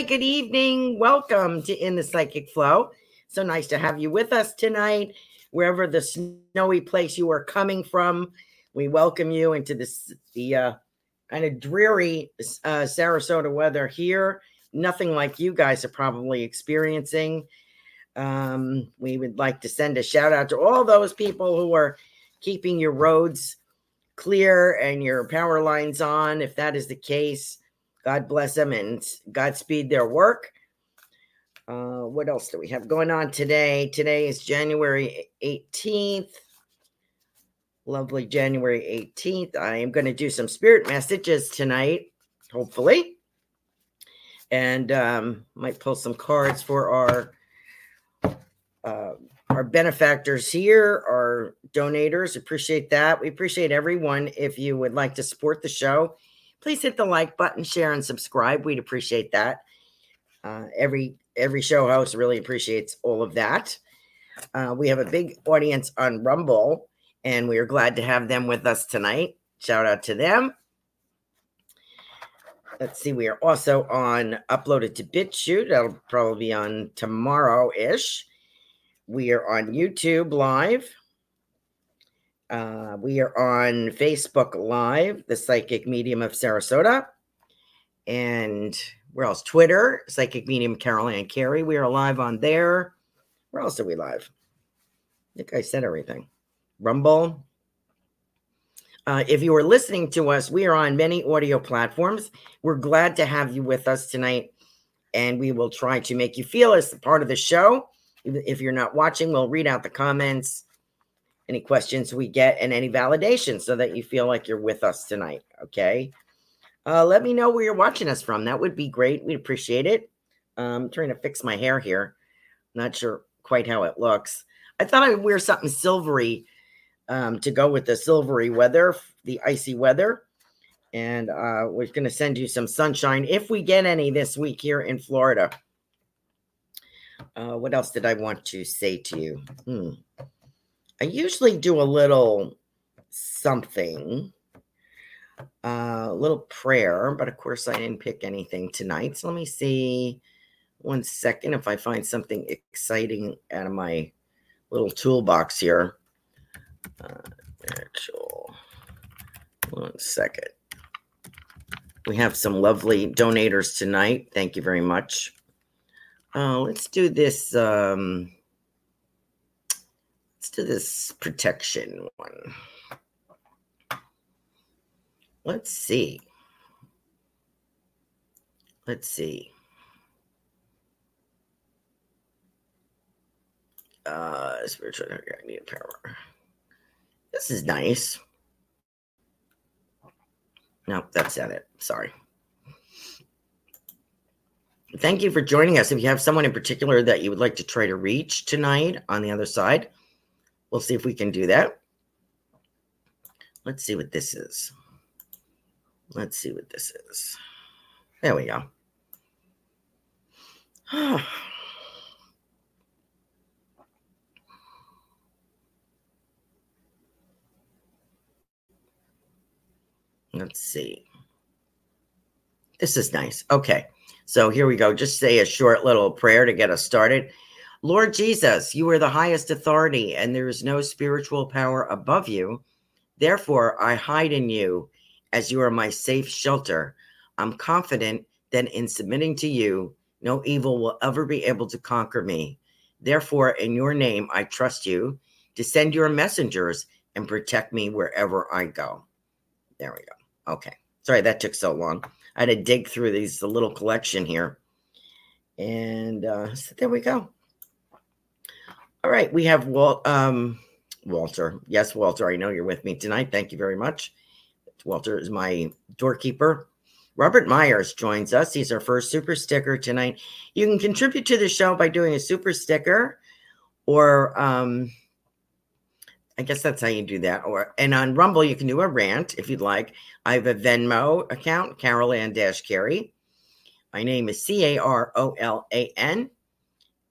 Good evening. Welcome to In the Psychic Flow. So nice to have you with us tonight. Wherever the snowy place you are coming from, we welcome you into this the uh, kind of dreary uh, Sarasota weather here. Nothing like you guys are probably experiencing. Um, we would like to send a shout out to all those people who are keeping your roads clear and your power lines on. If that is the case, God bless them and Godspeed their work. Uh, what else do we have going on today? Today is January 18th. Lovely January 18th. I am going to do some spirit messages tonight, hopefully. And um, might pull some cards for our uh, our benefactors here, our donators. Appreciate that. We appreciate everyone. If you would like to support the show, please hit the like button, share, and subscribe. We'd appreciate that. Uh, every every show host really appreciates all of that. Uh, we have a big audience on Rumble, and we are glad to have them with us tonight. Shout out to them. Let's see, we are also on uploaded to BitChute. That'll probably be on tomorrow ish. We are on YouTube Live. Uh, we are on Facebook Live, the Psychic Medium of Sarasota. And where else? Twitter, Psychic Medium Carolan Carey. We are live on there. Where else are we live? I think I said everything. Rumble. Uh, if you are listening to us, we are on many audio platforms. We're glad to have you with us tonight, and we will try to make you feel as part of the show. If you're not watching, we'll read out the comments any questions we get, and any validation so that you feel like you're with us tonight. Okay. Uh, let me know where you're watching us from. That would be great. We'd appreciate it. I'm trying to fix my hair here. Not sure quite how it looks. I thought I would wear something silvery um, to go with the silvery weather, the icy weather. And uh, we're going to send you some sunshine if we get any this week here in Florida. Uh, what else did I want to say to you? Hmm. I usually do a little something, uh, a little prayer, but of course I didn't pick anything tonight. So let me see one second if I find something exciting out of my little toolbox here. Uh, actual, one second. We have some lovely donators tonight. Thank you very much. Uh, let's do this. Um, to this protection one. Let's see. Let's see. Uh, spiritual need power. This is nice. No, that's not it. Sorry. Thank you for joining us. If you have someone in particular that you would like to try to reach tonight on the other side, we'll see if we can do that. Let's see what this is. Let's see what this is. There we go. Let's see. This is nice. Okay. So here we go. Just say a short little prayer to get us started. Lord Jesus, you are the highest authority, and there is no spiritual power above you. Therefore, I hide in you as you are my safe shelter. I'm confident that in submitting to you, no evil will ever be able to conquer me. Therefore, in your name, I trust you to send your messengers and protect me wherever I go. There we go. Okay. Sorry that took so long. I had to dig through these the little collection here. And uh, so there we go. All right, we have Walt, um, Walter. Yes, Walter, I know you're with me tonight. Thank you very much. Walter is my doorkeeper. Robert Myers joins us. He's our first super sticker tonight. You can contribute to the show by doing a super sticker, or um, I guess that's how you do that. Or and on Rumble you can do a rant if you'd like. I have a Venmo account, Carolan Dash Carey. My name is C A R O L A N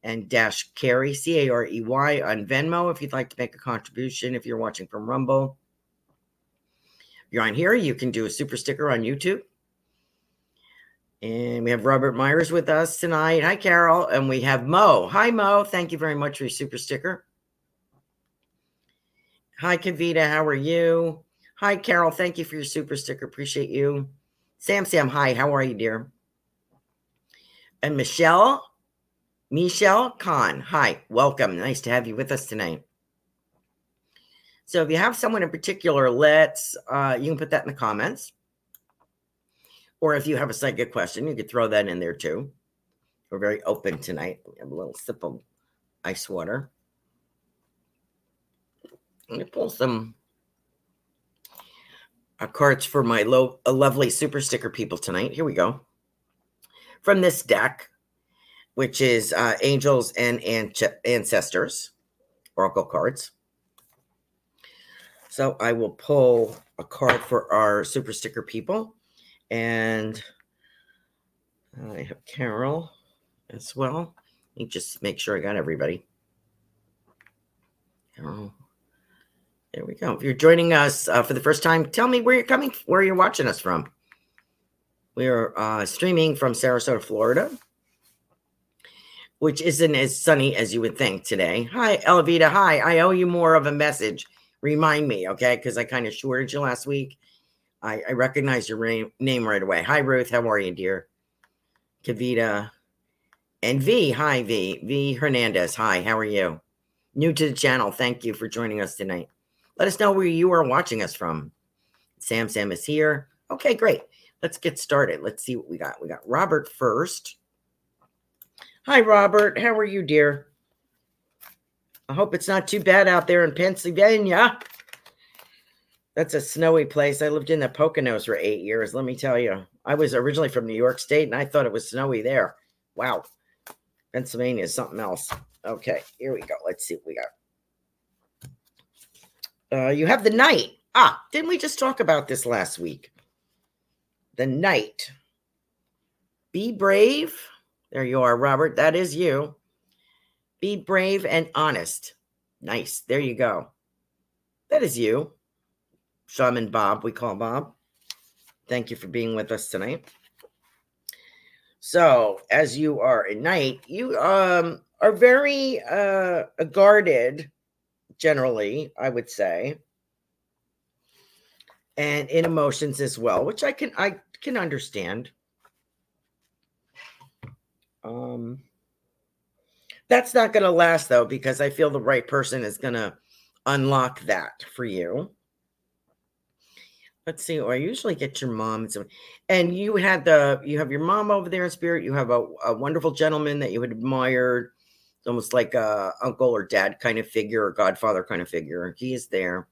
and Dash Carey C A R E Y on Venmo. If you'd like to make a contribution, if you're watching from Rumble, if you're on here, you can do a super sticker on YouTube. And we have Robert Myers with us tonight. Hi, Carol. And we have Mo. Hi, Mo. Thank you very much for your super sticker. Hi, Kavita. How are you? Hi, Carol. Thank you for your super sticker. Appreciate you. Sam Sam, hi. How are you, dear? And Michelle, Michelle Khan. Hi, welcome. Nice to have you with us tonight. So if you have someone in particular, let's uh, you can put that in the comments. Or if you have a psychic question, you could throw that in there too. We're very open tonight. We have a little sip of ice water. Let me pull some uh, cards for my low, uh, lovely super sticker people tonight. Here we go. From this deck, which is uh, Angels and Ancestors Oracle cards. So I will pull a card for our super sticker people. And I have Carol as well. Let me just make sure I got everybody. Carol. There we go. If you're joining us uh, for the first time, tell me where you're coming, where you're watching us from. We are uh, streaming from Sarasota, Florida, which isn't as sunny as you would think today. Hi, Elvita. Hi. I owe you more of a message. Remind me, okay? Because I kind of shorted you last week. I, I recognize your name, name right away. Hi, Ruth. How are you, dear? Kavita. And V. Hi, V. V. Hernandez. Hi. How are you? New to the channel. Thank you for joining us tonight. Let us know where you are watching us from. Sam Sam is here. Okay, great. Let's get started. Let's see what we got. We got Robert first. Hi, Robert. How are you, dear? I hope it's not too bad out there in Pennsylvania. That's a snowy place. I lived in the Poconos for eight years. Let me tell you, I was originally from New York State and I thought it was snowy there. Wow. Pennsylvania is something else. Okay, here we go. Let's see what we got. Uh, you have the knight. Ah, didn't we just talk about this last week? The knight. Be brave. There you are, Robert. That is you. Be brave and honest. Nice. There you go. That is you. Shaman Bob, we call Bob. Thank you for being with us tonight. So, as you are a knight, you um are very uh guarded generally, I would say. And in emotions as well, which I can I can understand. Um that's not going to last though because I feel the right person is going to unlock that for you. Let's see. Or I usually get your mom. And, you had the you have your mom over there in spirit. You have a, a wonderful gentleman that you had admired. It's almost like a uncle or dad kind of figure or godfather kind of figure. He is there.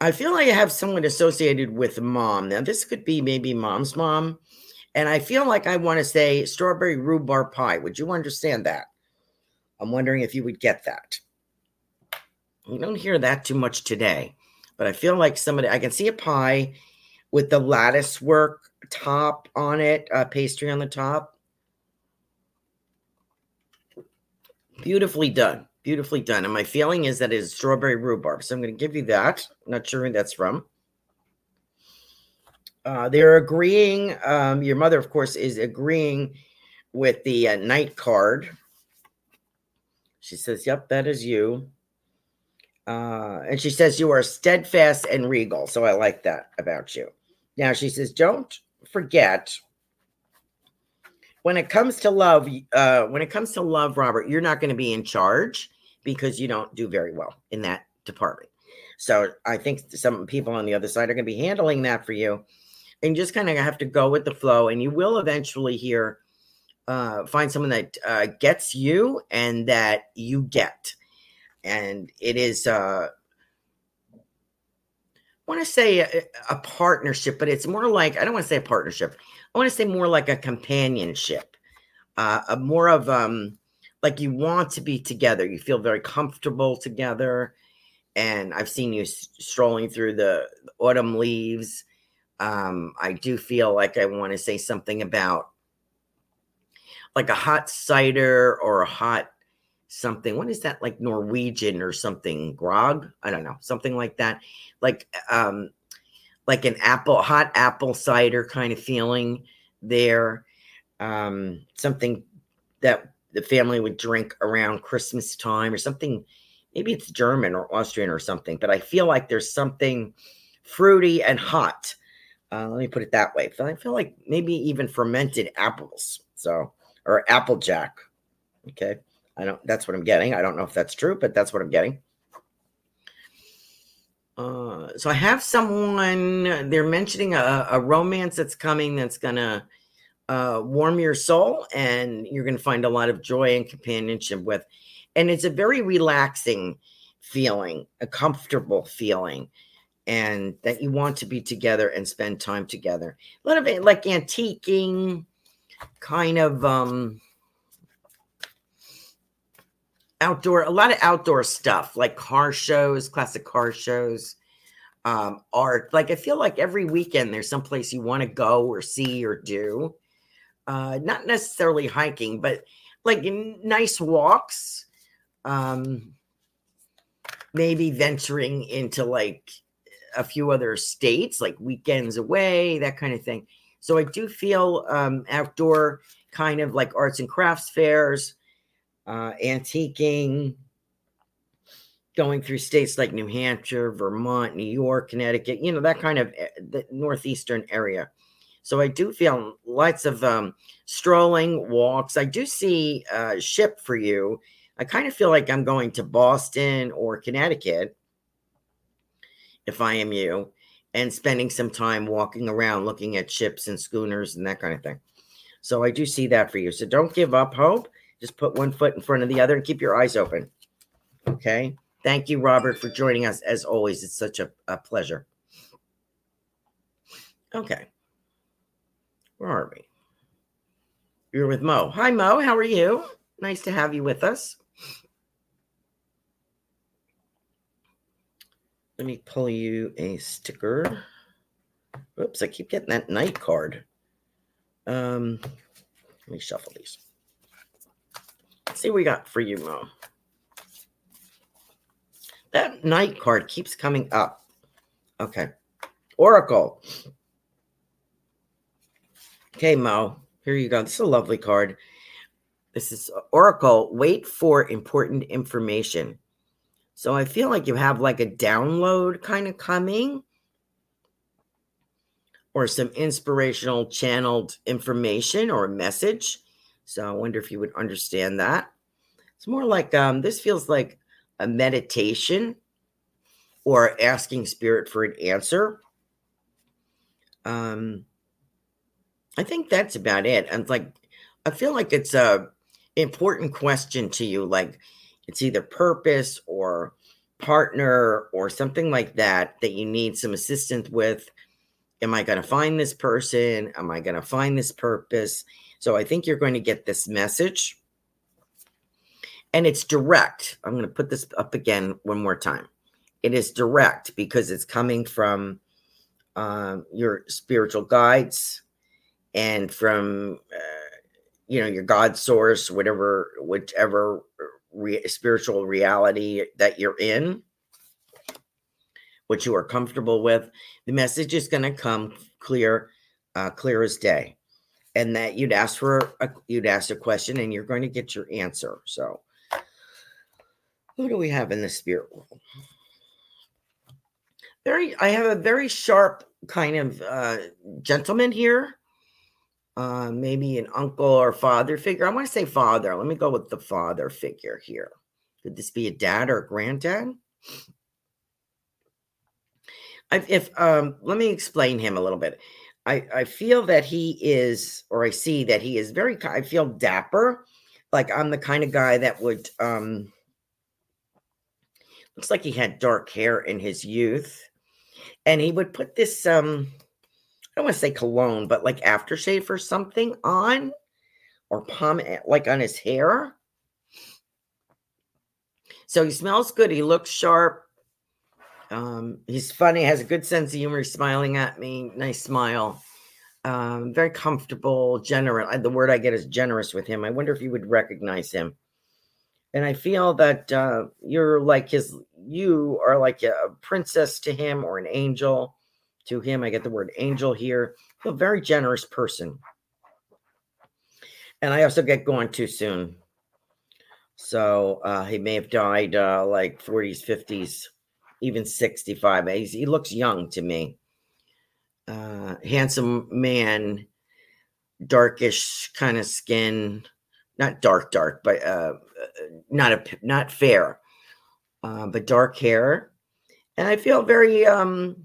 I feel like I have someone associated with mom. Now, this could be maybe mom's mom. And I feel like I want to say strawberry rhubarb pie. Would you understand that? I'm wondering if you would get that. We don't hear that too much today, but I feel like somebody, I can see a pie with the lattice work top on it, uh, pastry on the top. Beautifully done. Beautifully done. And my feeling is that it is strawberry rhubarb. So I'm going to give you that. not sure who that's from. Uh, they're agreeing. Um, your mother, of course, is agreeing with the uh, knight card. She says, Yep, that is you. Uh, and she says, You are steadfast and regal. So I like that about you. Now she says, Don't forget when it comes to love, uh, when it comes to love, Robert, you're not going to be in charge because you don't do very well in that department. So I think some people on the other side are going to be handling that for you, and just kind of have to go with the flow, and you will eventually hear, uh, find someone that uh, gets you and that you get, and it is. Uh, I want to say a, a partnership, but it's more like I don't want to say a partnership. I want to say more like a companionship, uh, a more of um, like you want to be together. You feel very comfortable together, and I've seen you strolling through the autumn leaves. Um, I do feel like I want to say something about like a hot cider or a hot something. What is that like Norwegian or something? Grog? I don't know, something like that. Like um like an apple, hot apple cider kind of feeling there. Um, something that the family would drink around Christmas time or something. Maybe it's German or Austrian or something, but I feel like there's something fruity and hot. Uh, let me put it that way. I feel like maybe even fermented apples. So, or applejack. Okay. I don't, that's what I'm getting. I don't know if that's true, but that's what I'm getting. Uh, so I have someone, they're mentioning a, a romance that's coming that's going to uh, warm your soul and you're going to find a lot of joy and companionship with. And it's a very relaxing feeling, a comfortable feeling, and that you want to be together and spend time together. A lot of it like antiquing, kind of um outdoor a lot of outdoor stuff like car shows classic car shows um art like i feel like every weekend there's someplace you want to go or see or do uh not necessarily hiking but like nice walks um maybe venturing into like a few other states like weekends away that kind of thing so i do feel um outdoor kind of like arts and crafts fairs uh, antiquing, going through states like New Hampshire, Vermont, New York, Connecticut, you know, that kind of eh, the northeastern area. So I do feel lots of um, strolling walks. I do see a ship for you. I kind of feel like I'm going to Boston or Connecticut if I am you and spending some time walking around looking at ships and schooners and that kind of thing. So I do see that for you. So don't give up hope. Just put one foot in front of the other and keep your eyes open. Okay. Thank you, Robert, for joining us. As always, it's such a, a pleasure. Okay. Where are we? You're with Mo. Hi, Mo. How are you? Nice to have you with us. Let me pull you a sticker. Oops, I keep getting that night card. Um, let me shuffle these. Let's see what we got for you, Mo. That night card keeps coming up. Okay. Oracle. Okay, Mo. Here you go. This is a lovely card. This is Oracle. Wait for important information. So I feel like you have like a download kind of coming or some inspirational channeled information or a message so I wonder if you would understand that. It's more like um, this feels like a meditation or asking spirit for an answer. Um, I think that's about it. And like, I feel like it's a important question to you. Like, it's either purpose or partner or something like that that you need some assistance with. Am I going to find this person? Am I going to find this purpose? So I think you're going to get this message. And it's direct. I'm going to put this up again one more time. It is direct because it's coming from um, your spiritual guides and from uh, you know your God source, whatever whichever re- spiritual reality that you're in, what you are comfortable with. The message is going to come clear, uh, clear as day and that you'd ask for a, you'd ask a question and you're going to get your answer. So, who do we have in the spirit world? Very, I have a very sharp kind of uh, gentleman here. Uh, maybe an uncle or father figure. I want to say father. Let me go with the father figure here. Could this be a dad or a granddad? I, if um, let me explain him a little bit. I, I feel that he is, or I see that he is very, I feel dapper. Like I'm the kind of guy that would, um, looks like he had dark hair in his youth. And he would put this, um, don't want to say cologne, but like aftershave or something on, or palm, eh, like on his hair. So he smells good. He looks sharp. Um, he's funny, has a good sense of humor, smiling at me, nice smile. Um, very comfortable, generous. The word I get is generous with him. I wonder if you would recognize him. And I feel that uh, you're like his, you are like a princess to him or an angel to him. I get the word angel here. A very generous person. And I also get going too soon. So uh, he may have died uh, like 40s, 50s even 65. He's, he looks young to me. Uh, handsome man, darkish kind of skin, not dark, dark, but uh, not a not fair, uh, but dark hair. And I feel very um,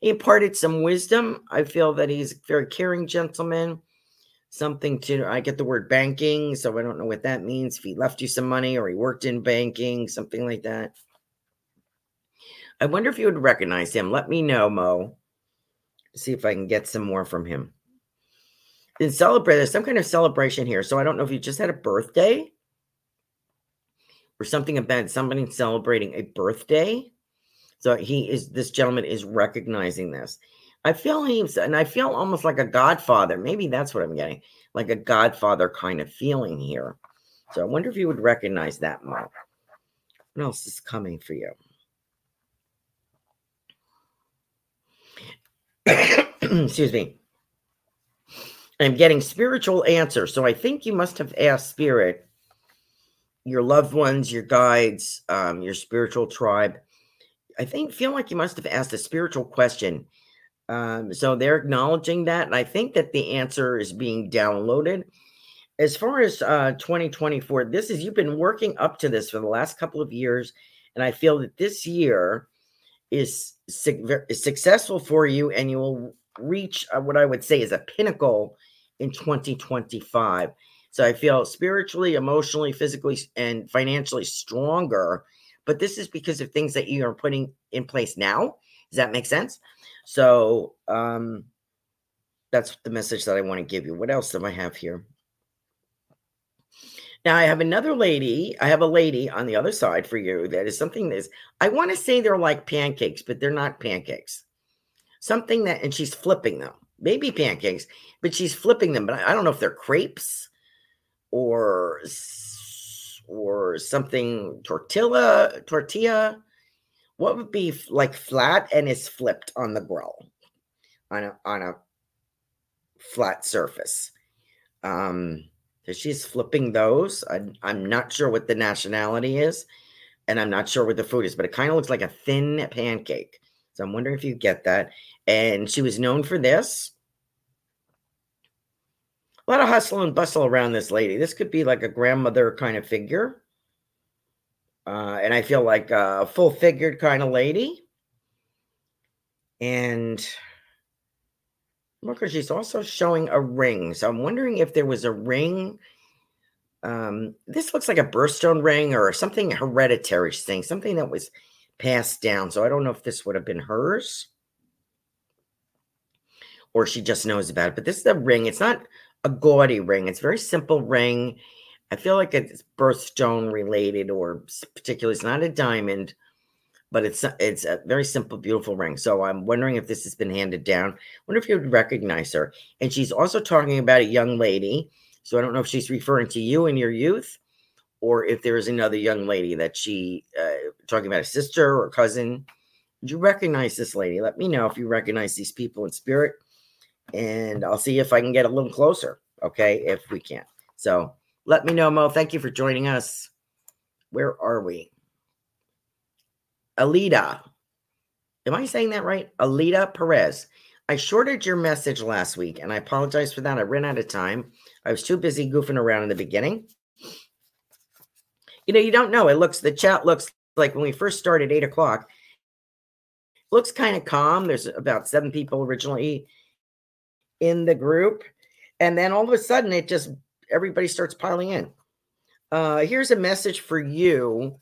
he imparted some wisdom. I feel that he's a very caring gentleman. Something to I get the word banking, so I don't know what that means. If he left you some money or he worked in banking, something like that. I wonder if you would recognize him. Let me know, Mo. See if I can get some more from him. In celebrate, there's some kind of celebration here. So I don't know if you just had a birthday or something about somebody celebrating a birthday. So he is this gentleman is recognizing this. I feel he's and I feel almost like a godfather. Maybe that's what I'm getting, like a godfather kind of feeling here. So I wonder if you would recognize that, Mark. What else is coming for you? excuse me, I'm getting spiritual answers. So I think you must have asked spirit, your loved ones, your guides, um, your spiritual tribe. I think feel like you must have asked a spiritual question. Um, so they're acknowledging that, and I think that the answer is being downloaded. As far as uh, 2024, this is you've been working up to this for the last couple of years, and I feel that this year is, is successful for you and you will reach uh, what I would say is a pinnacle in 2025. So I feel spiritually, emotionally, physically, and financially stronger. But this is because of things that you are putting in place now. Does that make sense? So um, that's the message that I want to give you. What else do I have here? Now I have another lady. I have a lady on the other side for you. That is something that is, I want to say they're like pancakes, but they're not pancakes. Something that, and she's flipping them. Maybe pancakes, but she's flipping them. But I, I don't know if they're crepes or or something tortilla tortilla. What would be like flat and is flipped on the grill on a on a flat surface? Um, she's flipping those. I, I'm not sure what the nationality is, and I'm not sure what the food is, but it kind of looks like a thin pancake. So I'm wondering if you get that. And she was known for this. A lot of hustle and bustle around this lady. This could be like a grandmother kind of figure. Uh, and I feel like a full figured kind of lady. And look, she's also showing a ring. So I'm wondering if there was a ring. Um, this looks like a birthstone ring or something hereditary thing, something that was passed down. So I don't know if this would have been hers or she just knows about it. But this is a ring. It's not a gaudy ring. It's a very simple ring. I feel like it's birthstone related or particularly it's not a diamond, but it's it's a very simple, beautiful ring. So I'm wondering if this has been handed down. I wonder if you would recognize her. And she's also talking about a young lady. So I don't know if she's referring to you in your youth or if there is another young lady that she uh, talking about a sister or cousin. Do you recognize this lady? Let me know if you recognize these people in spirit and I'll see if I can get a little closer. Okay, if we can't, So let me know, Mo. Thank you for joining us. Where are we? Alita. Am I saying that right? Alita Perez. I shorted your message last week and I apologize for that. I ran out of time. I was too busy goofing around in the beginning. You know, you don't know. It looks, the chat looks like when we first started, eight o'clock, looks kind of calm. There's about seven people originally in the group. And then all of a sudden, it just everybody starts piling in. Uh, here's a message for you,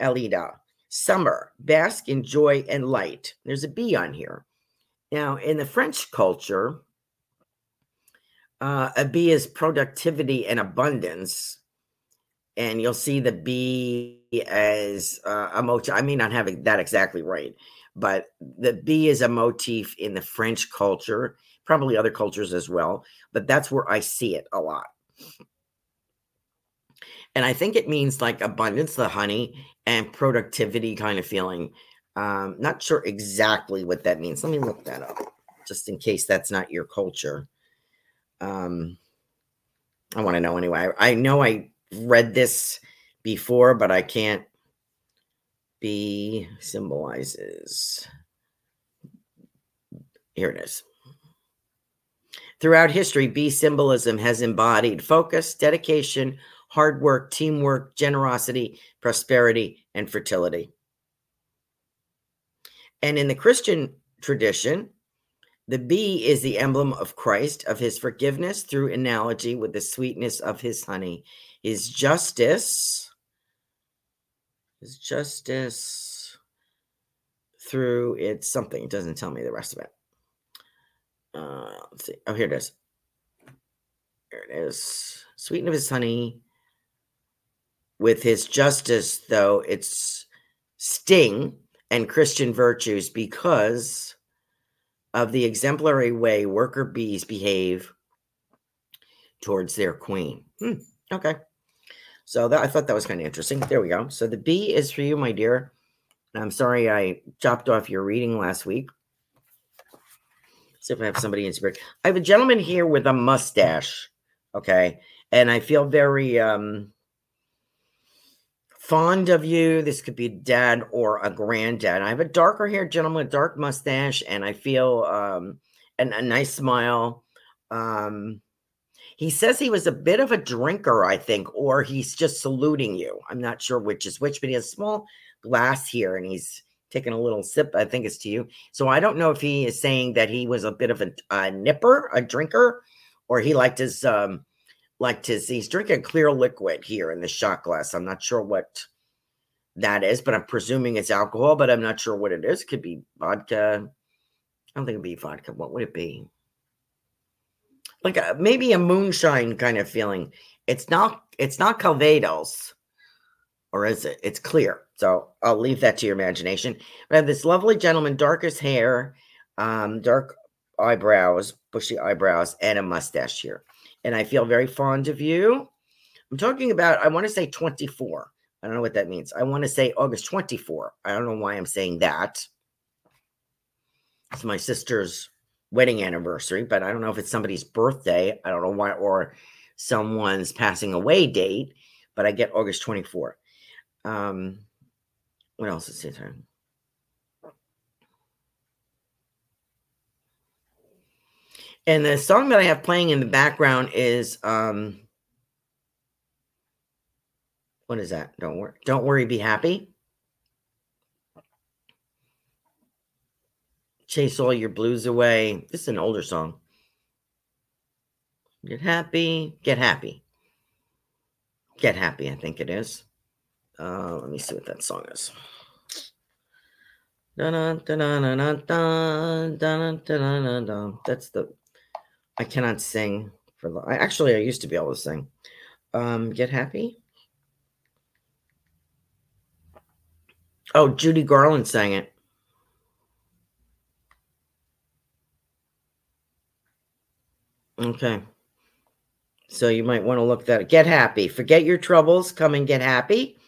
Elida. Summer, bask in joy and light. There's a bee on here. Now, in the French culture, uh, a bee is productivity and abundance. And you'll see the bee as uh, a motif. I may not have that exactly right, but the bee is a motif in the French culture probably other cultures as well, but that's where I see it a lot. And I think it means like abundance, the honey, and productivity kind of feeling. Um, not sure exactly what that means. Let me look that up just in case that's not your culture. Um, I want to know anyway. I, I know I read this before, but I can't be symbolizes. Here it is. Throughout history, bee symbolism has embodied focus, dedication, hard work, teamwork, generosity, prosperity, and fertility. And in the Christian tradition, the bee is the emblem of Christ, of his forgiveness through analogy with the sweetness of his honey, his justice, his justice through it's something. It doesn't tell me the rest of it. Uh, let's see. Oh, here it is. Here it is. Sweeten of his honey. With his justice, though, it's sting and Christian virtues because of the exemplary way worker bees behave towards their queen. Hmm, okay. So that I thought that was kind of interesting. There we go. So the bee is for you, my dear. I'm sorry I chopped off your reading last week, See if I have somebody in spirit. I have a gentleman here with a mustache. Okay. And I feel very um fond of you. This could be dad or a granddad. I have a darker haired gentleman with dark mustache, and I feel um an, a nice smile. Um he says he was a bit of a drinker, I think, or he's just saluting you. I'm not sure which is which, but he has a small glass here and he's taking a little sip. I think it's to you. So I don't know if he is saying that he was a bit of a, a nipper, a drinker, or he liked his um liked his he's drinking clear liquid here in the shot glass. I'm not sure what that is, but I'm presuming it's alcohol, but I'm not sure what it is. Could be vodka. I don't think it'd be vodka. What would it be? Like a, maybe a moonshine kind of feeling. It's not. It's not Calvados, or is it? It's clear. So I'll leave that to your imagination. I have this lovely gentleman, darkest hair, um, dark eyebrows, bushy eyebrows, and a mustache here. And I feel very fond of you. I'm talking about, I want to say 24. I don't know what that means. I want to say August 24. I don't know why I'm saying that. It's my sister's wedding anniversary, but I don't know if it's somebody's birthday. I don't know why, or someone's passing away date, but I get August 24. Um, what else is his turn? And the song that I have playing in the background is um What is that? Don't worry. Don't worry, be happy. Chase all your blues away. This is an older song. Get happy, get happy. Get happy, I think it is. Uh, let me see what that song is. That's the I cannot sing for the I actually I used to be able to sing. Um get happy. Oh, Judy Garland sang it. Okay. So you might want to look that. Get happy. Forget your troubles. Come and get happy.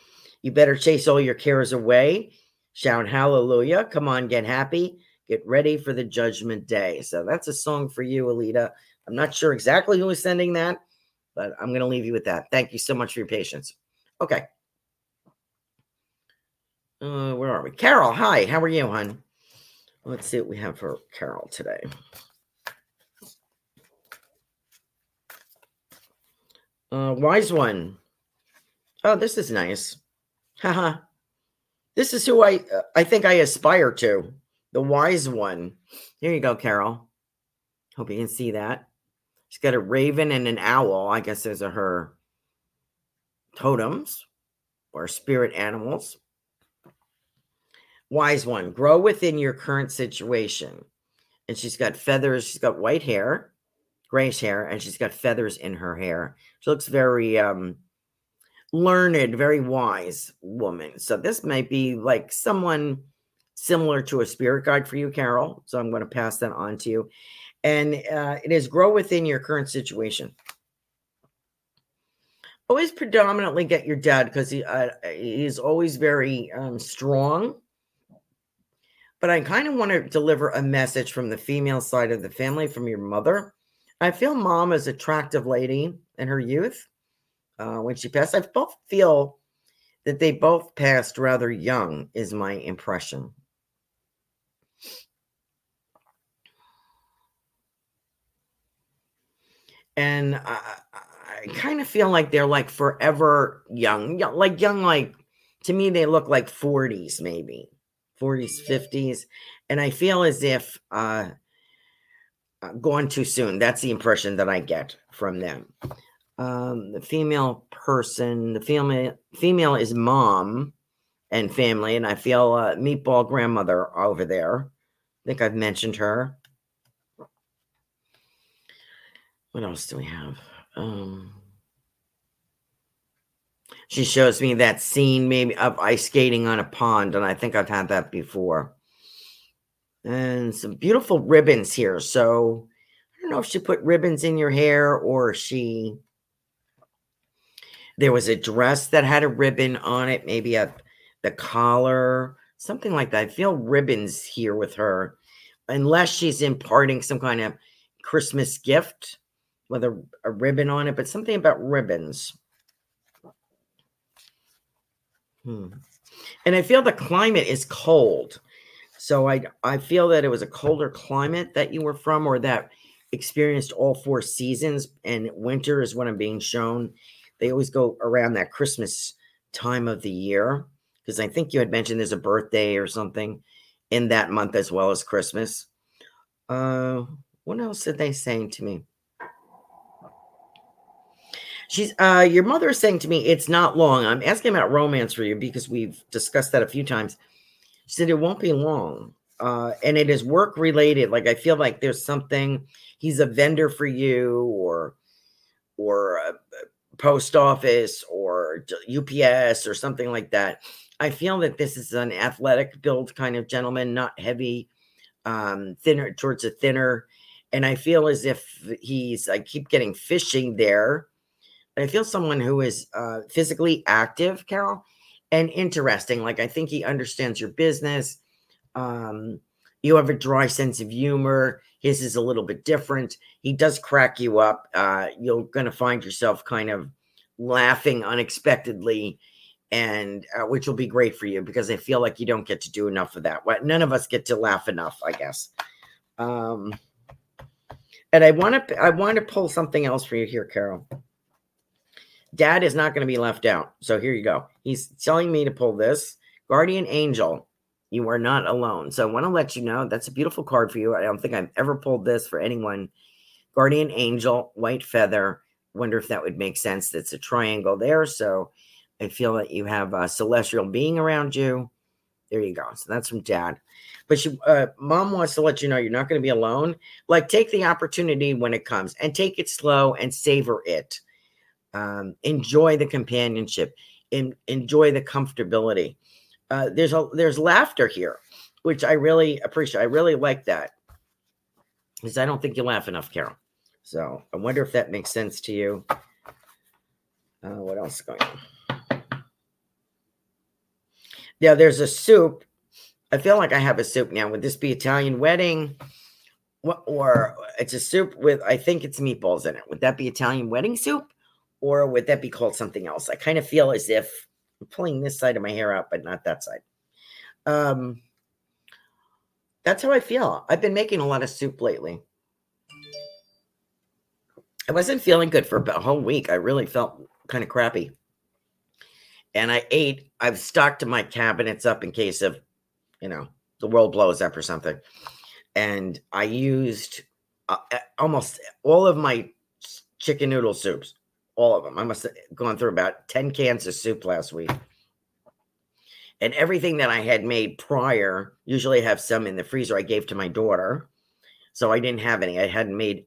You better chase all your cares away. Shout hallelujah. Come on, get happy. Get ready for the judgment day. So that's a song for you, Alita. I'm not sure exactly who is sending that, but I'm going to leave you with that. Thank you so much for your patience. Okay. Uh, where are we? Carol, hi. How are you, hon? Let's see what we have for Carol today. Uh, wise one. Oh, this is nice. Haha. this is who I uh, I think I aspire to. The wise one. Here you go, Carol. Hope you can see that. She's got a raven and an owl. I guess those are her totems or spirit animals. Wise one. Grow within your current situation. And she's got feathers. She's got white hair grayish hair, and she's got feathers in her hair. She looks very um, learned, very wise woman. So this might be like someone similar to a spirit guide for you, Carol. So I'm going to pass that on to you. And uh, it is grow within your current situation. Always predominantly get your dad because he uh, he's always very um, strong. But I kind of want to deliver a message from the female side of the family, from your mother I feel mom is attractive lady in her youth uh, when she passed. I both feel that they both passed rather young, is my impression. And I, I kind of feel like they're like forever young, like young, like to me, they look like 40s, maybe 40s, 50s. And I feel as if uh, uh, gone too soon. That's the impression that I get from them. Um, the female person, the female female is mom and family, and I feel uh, meatball grandmother over there. I think I've mentioned her. What else do we have? Um, she shows me that scene maybe of ice skating on a pond, and I think I've had that before and some beautiful ribbons here. So I don't know if she put ribbons in your hair or she. There was a dress that had a ribbon on it, maybe a the collar, something like that. I feel ribbons here with her, unless she's imparting some kind of Christmas gift with a, a ribbon on it, but something about ribbons. Hmm. And I feel the climate is cold. So I I feel that it was a colder climate that you were from, or that experienced all four seasons, and winter is when I'm being shown. They always go around that Christmas time of the year because I think you had mentioned there's a birthday or something in that month as well as Christmas. Uh, what else did they saying to me? She's uh your mother is saying to me it's not long. I'm asking about romance for you because we've discussed that a few times. She said it won't be long. Uh, and it is work related. Like I feel like there's something he's a vendor for you or or a post office or UPS or something like that. I feel that this is an athletic build kind of gentleman, not heavy, um, thinner towards a thinner. And I feel as if he's, I keep getting fishing there. I feel someone who is uh, physically active, Carol, and interesting. Like I think he understands your business. Um, you have a dry sense of humor. His is a little bit different. He does crack you up. Uh, you're going to find yourself kind of laughing unexpectedly, and uh, which will be great for you because I feel like you don't get to do enough of that. Well, none of us get to laugh enough, I guess. Um, and I want to I want to pull something else for you here, Carol Dad is not going to be left out. So here you go. He's telling me to pull this Guardian Angel. You are not alone. So I want to let you know that's a beautiful card for you. I don't think I've ever pulled this for anyone. Guardian Angel, white feather. Wonder if that would make sense. It's a triangle there. So I feel that you have a celestial being around you. There you go. So that's from dad. But she, uh, mom wants to let you know you're not going to be alone. Like, take the opportunity when it comes and take it slow and savor it. Um, enjoy the companionship. and enjoy the comfortability. Uh, there's a there's laughter here, which I really appreciate. I really like that because I don't think you laugh enough, Carol. So I wonder if that makes sense to you. Uh, what else is going on? Yeah, there's a soup. I feel like I have a soup now. Would this be Italian wedding? Or it's a soup with, I think it's meatballs in it. Would that be Italian wedding soup? Or would that be called something else? I kind of feel as if Pulling this side of my hair out, but not that side. Um, that's how I feel. I've been making a lot of soup lately. I wasn't feeling good for about a whole week. I really felt kind of crappy and I ate. I've stocked my cabinets up in case of, you know, the world blows up or something. And I used uh, almost all of my chicken noodle soups, all of them. I must have gone through about 10 cans of soup last week. And everything that I had made prior, usually have some in the freezer I gave to my daughter. So I didn't have any. I hadn't made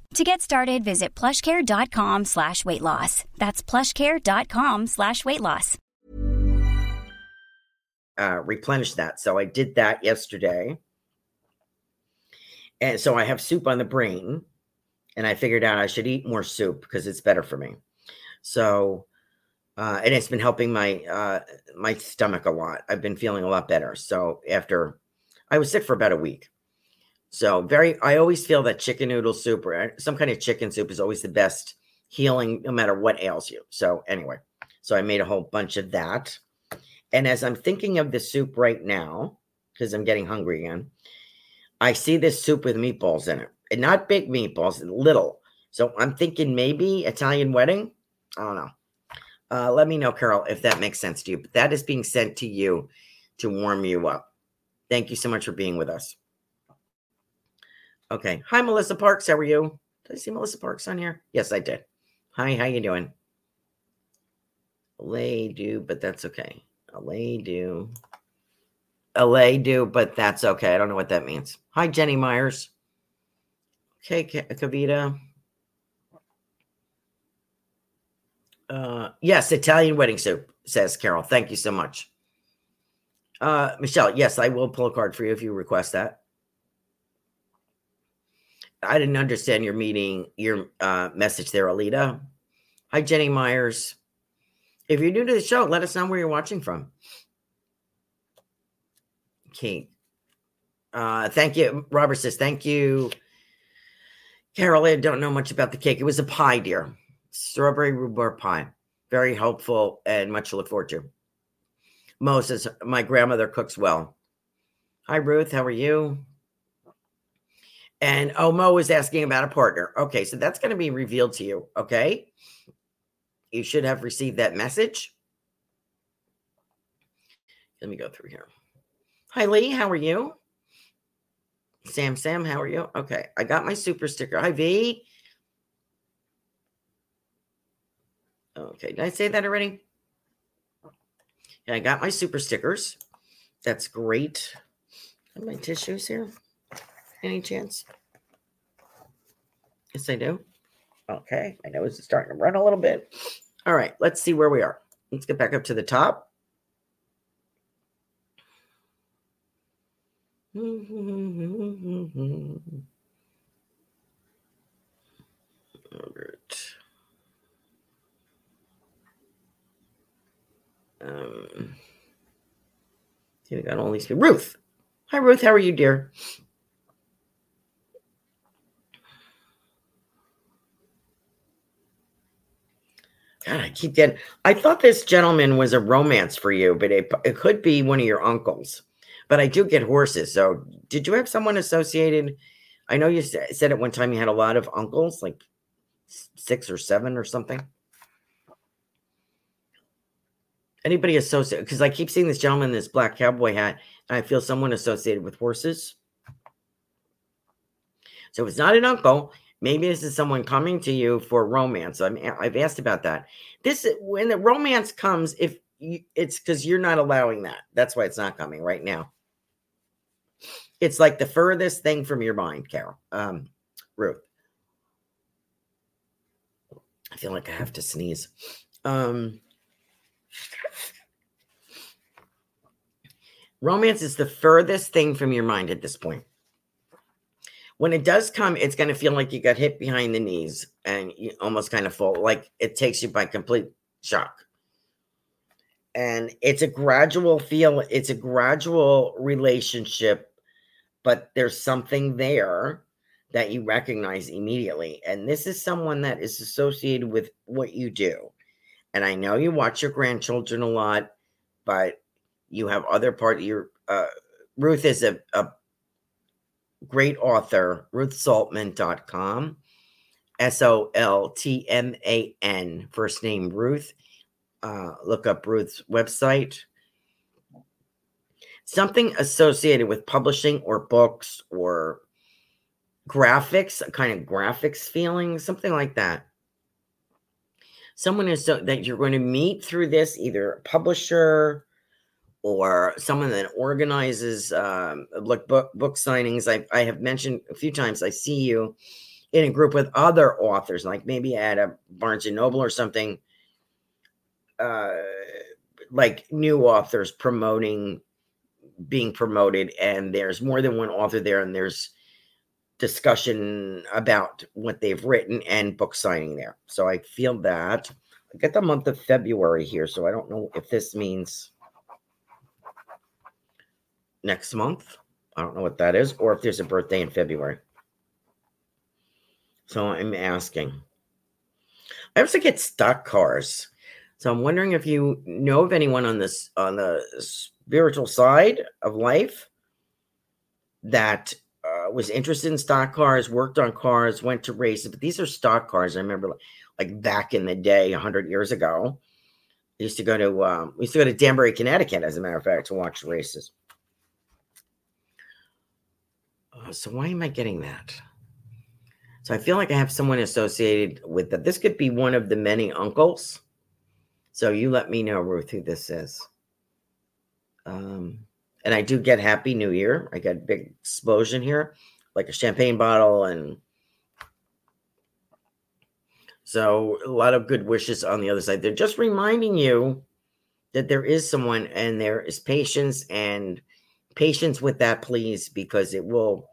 To get started, visit plushcare.com slash weight loss. That's plushcare.com slash weight loss. Uh, replenish that. So I did that yesterday. And so I have soup on the brain. And I figured out I should eat more soup because it's better for me. So, uh, and it's been helping my uh, my stomach a lot. I've been feeling a lot better. So after I was sick for about a week. So very, I always feel that chicken noodle soup or uh, some kind of chicken soup is always the best healing, no matter what ails you. So anyway, so I made a whole bunch of that. And as I'm thinking of the soup right now, because I'm getting hungry again, I see this soup with meatballs in it, and not big meatballs, little. So I'm thinking maybe Italian wedding. I don't know. Uh, let me know, Carol, if that makes sense to you. But that is being sent to you to warm you up. Thank you so much for being with us. Okay. Hi, Melissa Parks. How are you? Did I see Melissa Parks on here? Yes, I did. Hi, how you doing? Lay do, but that's okay. Lay do. LA do, but that's okay. I don't know what that means. Hi, Jenny Myers. Okay, Kavita. Uh, yes, Italian wedding soup, says Carol. Thank you so much. Uh, Michelle, yes, I will pull a card for you if you request that. I didn't understand your meeting, your uh, message there, Alita. Hi, Jenny Myers. If you're new to the show, let us know where you're watching from. Okay. Uh, thank you. Robert says, thank you. Carol, I don't know much about the cake. It was a pie, dear. Strawberry rhubarb pie. Very helpful and much to look forward to. Moses, my grandmother cooks well. Hi, Ruth. How are you? And oh, Mo is asking about a partner. Okay, so that's going to be revealed to you. Okay. You should have received that message. Let me go through here. Hi, Lee. How are you? Sam, Sam, how are you? Okay, I got my super sticker. Hi, V. Okay, did I say that already? Yeah, I got my super stickers. That's great. Have my tissues here? Any chance? Yes, I do. Okay, my nose is starting to run a little bit. All right, let's see where we are. Let's get back up to the top. All right. Um, we got all these people. Ruth. Hi, Ruth. How are you, dear? God, I keep getting. I thought this gentleman was a romance for you, but it, it could be one of your uncles. But I do get horses. So, did you have someone associated? I know you said at one time you had a lot of uncles, like six or seven or something. Anybody associated? Because I keep seeing this gentleman in this black cowboy hat, and I feel someone associated with horses. So it's not an uncle. Maybe this is someone coming to you for romance. I mean, I've asked about that. This when the romance comes, if you, it's because you're not allowing that. That's why it's not coming right now. It's like the furthest thing from your mind, Carol. Um, Ruth. I feel like I have to sneeze. Um, romance is the furthest thing from your mind at this point when it does come, it's going to feel like you got hit behind the knees and you almost kind of fall, like it takes you by complete shock. And it's a gradual feel, it's a gradual relationship, but there's something there that you recognize immediately. And this is someone that is associated with what you do. And I know you watch your grandchildren a lot, but you have other part of your uh, Ruth is a, a great author, ruthsoltman.com. S O L T M A N, first name Ruth. Uh, look up Ruth's website. Something associated with publishing or books or graphics, a kind of graphics feeling, something like that. Someone is so that you're going to meet through this, either publisher, or someone that organizes um, like book book signings. I I have mentioned a few times. I see you in a group with other authors, like maybe at a Barnes and Noble or something. Uh, like new authors promoting, being promoted, and there's more than one author there, and there's discussion about what they've written and book signing there. So I feel that. I get the month of February here, so I don't know if this means next month. I don't know what that is, or if there's a birthday in February. So I'm asking. I also get stock cars. So I'm wondering if you know of anyone on this on the spiritual side of life that uh, was interested in stock cars, worked on cars, went to races. But these are stock cars. I remember like back in the day, hundred years ago. I used to go to um, we used to go to Danbury, Connecticut, as a matter of fact, to watch races. Uh, so why am I getting that? So I feel like I have someone associated with that. This could be one of the many uncles. So you let me know, Ruth, who this is. Um, and I do get Happy New Year. I got a big explosion here, like a champagne bottle, and so a lot of good wishes on the other side. They're just reminding you that there is someone, and there is patience and patience with that, please, because it will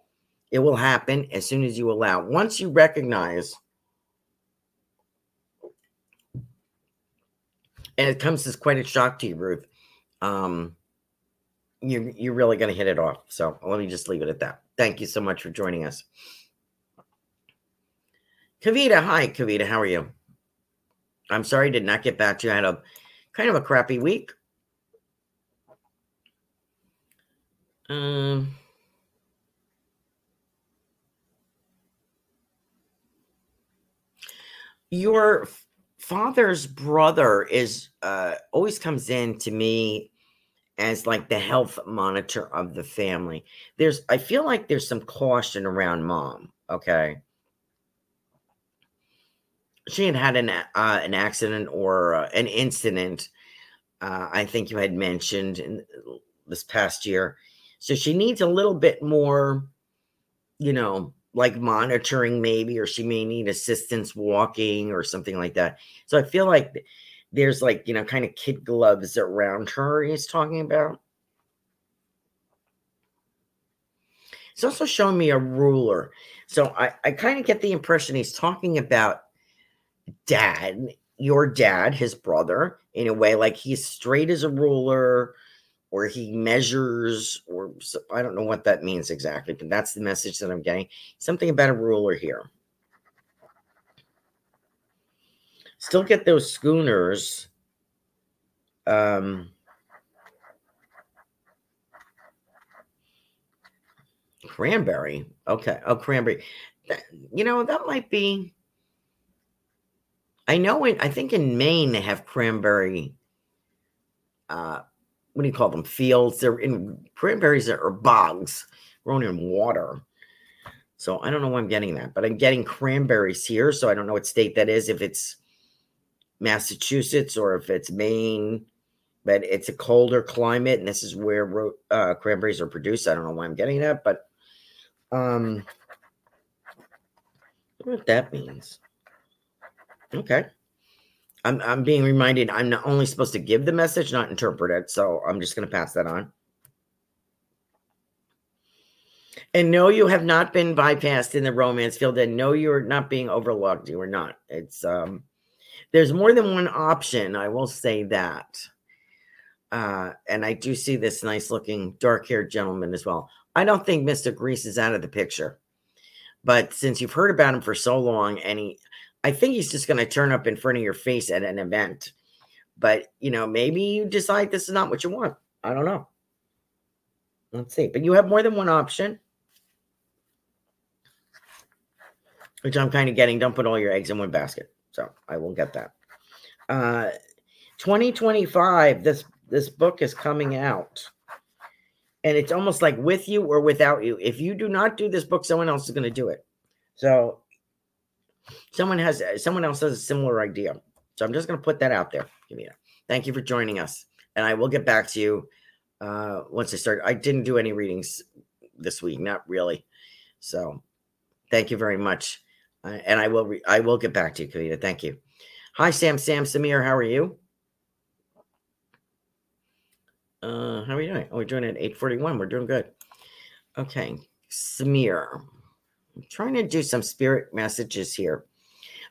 it will happen as soon as you allow. Once you recognize, and it comes as quite a shock to you, Ruth. Um, you're, you're really going to hit it off. So let me just leave it at that. Thank you so much for joining us. Kavita, hi, Kavita, how are you? I'm sorry, did not get back to you. I had a kind of a crappy week. Um, your father's brother is uh, always comes in to me as like the health monitor of the family. There's, I feel like there's some caution around mom. Okay, she had had an uh, an accident or uh, an incident Uh, I think you had mentioned in this past year. So she needs a little bit more, you know, like monitoring maybe, or she may need assistance walking or something like that. So I feel like there's like, you know, kind of kid gloves around her he's talking about. It's also showing me a ruler. So I, I kind of get the impression he's talking about dad, your dad, his brother, in a way like he's straight as a ruler or he measures, or I don't know what that means exactly, but that's the message that I'm getting. Something about a ruler here. Still get those schooners. Um, Cranberry. Okay. Oh, cranberry. You know, that might be. I know in I think in Maine they have cranberry. Uh, what do you call them? Fields. They're in cranberries are bogs grown in water. So I don't know why I'm getting that, but I'm getting cranberries here. So I don't know what state that is, if it's Massachusetts or if it's Maine, but it's a colder climate, and this is where uh, cranberries are produced. I don't know why I'm getting that, but um, what that means. Okay. I'm I'm being reminded I'm not only supposed to give the message, not interpret it. So I'm just going to pass that on. And no, you have not been bypassed in the romance field, and no, you're not being overlooked. You are not. It's um, there's more than one option. I will say that. Uh, and I do see this nice looking dark haired gentleman as well. I don't think Mr. Grease is out of the picture. But since you've heard about him for so long, and he, I think he's just going to turn up in front of your face at an event. But, you know, maybe you decide this is not what you want. I don't know. Let's see. But you have more than one option, which I'm kind of getting. Don't put all your eggs in one basket. So I will get that. Uh, 2025, this this book is coming out and it's almost like with you or without you. If you do not do this book, someone else is going to do it. So someone has someone else has a similar idea. So I'm just going to put that out there. Give me Kavita. Thank you for joining us, and I will get back to you uh, once I start. I didn't do any readings this week, not really. So thank you very much, uh, and I will re- I will get back to you, Kavita. Thank you. Hi, Sam. Sam Samir, how are you? Uh, how are we doing? Oh, we're doing it at 841. We're doing good. Okay. Samir. Trying to do some spirit messages here.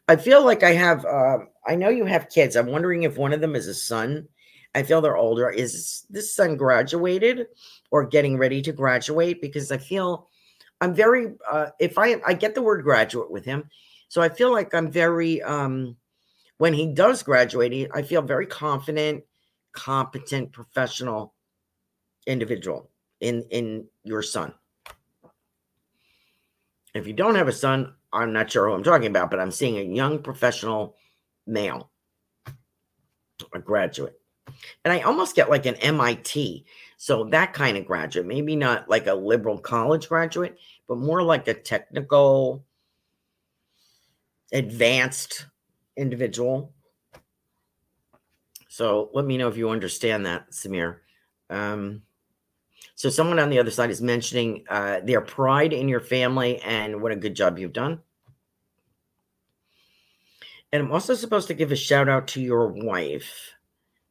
I feel like I have, uh, I know you have kids. I'm wondering if one of them is a son. I feel they're older. Is this son graduated or getting ready to graduate? Because I feel I'm very, uh, if I, I get the word graduate with him. So I feel like I'm very, um, when he does graduate, I feel very confident competent professional individual in in your son if you don't have a son i'm not sure who i'm talking about but i'm seeing a young professional male a graduate. And i almost get like an mit so that kind of graduate maybe not like a liberal college graduate but more like a technical advanced individual. So let me know if you understand that, Samir. Um, so someone on the other side is mentioning uh, their pride in your family and what a good job you've done. And I'm also supposed to give a shout out to your wife,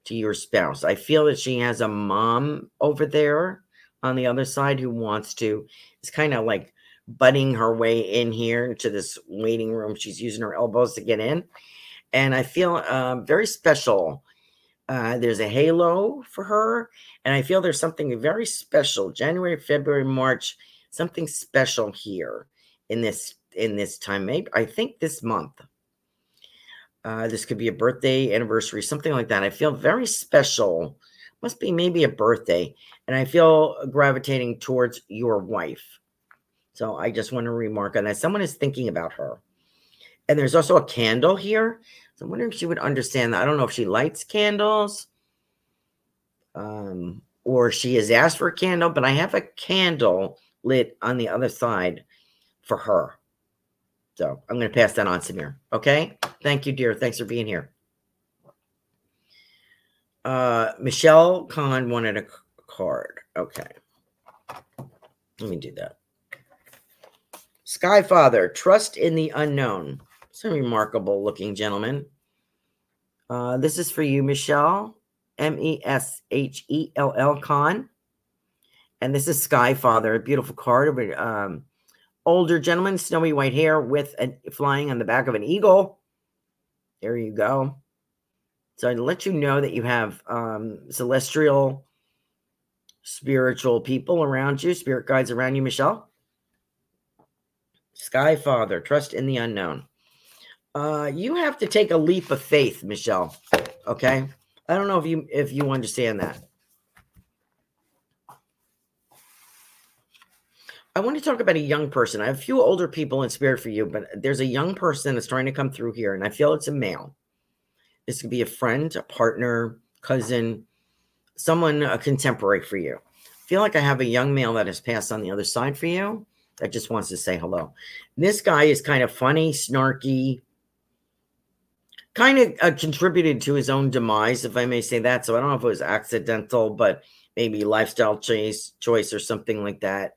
to your spouse. I feel that she has a mom over there on the other side who wants to, it's kind of like butting her way in here to this waiting room. She's using her elbows to get in. And I feel uh, very special uh, there's a halo for her, and I feel there's something very special. January, February, March, something special here in this in this time. Maybe I think this month. Uh, this could be a birthday, anniversary, something like that. I feel very special. Must be maybe a birthday, and I feel gravitating towards your wife. So I just want to remark on that. Someone is thinking about her. And there's also a candle here. So I wonder if she would understand that. I don't know if she lights candles um, or she has asked for a candle, but I have a candle lit on the other side for her. So I'm going to pass that on, Samir. Okay. Thank you, dear. Thanks for being here. Uh, Michelle Kahn wanted a card. Okay. Let me do that. Skyfather, trust in the unknown. It's a remarkable looking gentleman. Uh, this is for you, Michelle. M E S H E L L Con. And this is Skyfather, a beautiful card um, older gentleman, snowy white hair with a, flying on the back of an eagle. There you go. So to let you know that you have um, celestial, spiritual people around you, spirit guides around you, Michelle. Sky Father, trust in the unknown. Uh, you have to take a leap of faith, Michelle. Okay, I don't know if you if you understand that. I want to talk about a young person. I have a few older people in spirit for you, but there's a young person that's trying to come through here, and I feel it's a male. This could be a friend, a partner, cousin, someone, a contemporary for you. I feel like I have a young male that has passed on the other side for you that just wants to say hello. This guy is kind of funny, snarky, kind of uh, contributed to his own demise, if I may say that. So I don't know if it was accidental, but maybe lifestyle choice, choice or something like that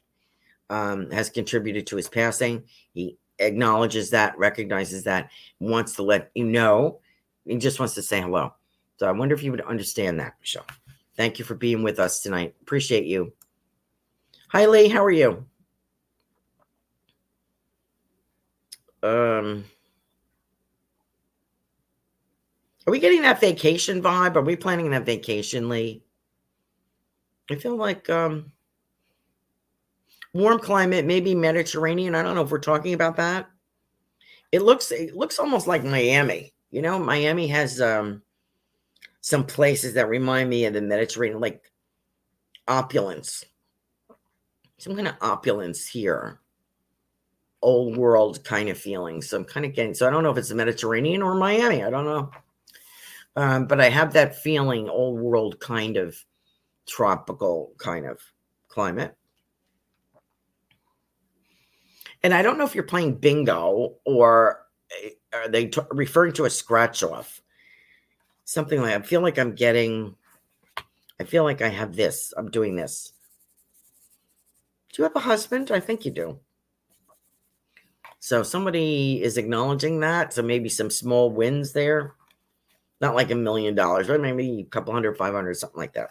um, has contributed to his passing. He acknowledges that, recognizes that, wants to let you know. He just wants to say hello. So I wonder if you would understand that, Michelle. Thank you for being with us tonight. Appreciate you. Hi, Lee. How are you? Um, are we getting that vacation vibe? Are we planning that vacation, Lee? I feel like um warm climate, maybe Mediterranean. I don't know if we're talking about that. It looks it looks almost like Miami. You know, Miami has um some places that remind me of the Mediterranean, like opulence. Some kind of opulence here. Old world kind of feeling. So I'm kind of getting so I don't know if it's the Mediterranean or Miami. I don't know. Um, but I have that feeling, old world kind of tropical kind of climate. And I don't know if you're playing bingo or eh, are they t- referring to a scratch off? Something like I feel like I'm getting, I feel like I have this. I'm doing this. Do you have a husband? I think you do. So somebody is acknowledging that. So maybe some small wins there. Not like a million dollars, but maybe a couple hundred, five hundred, something like that.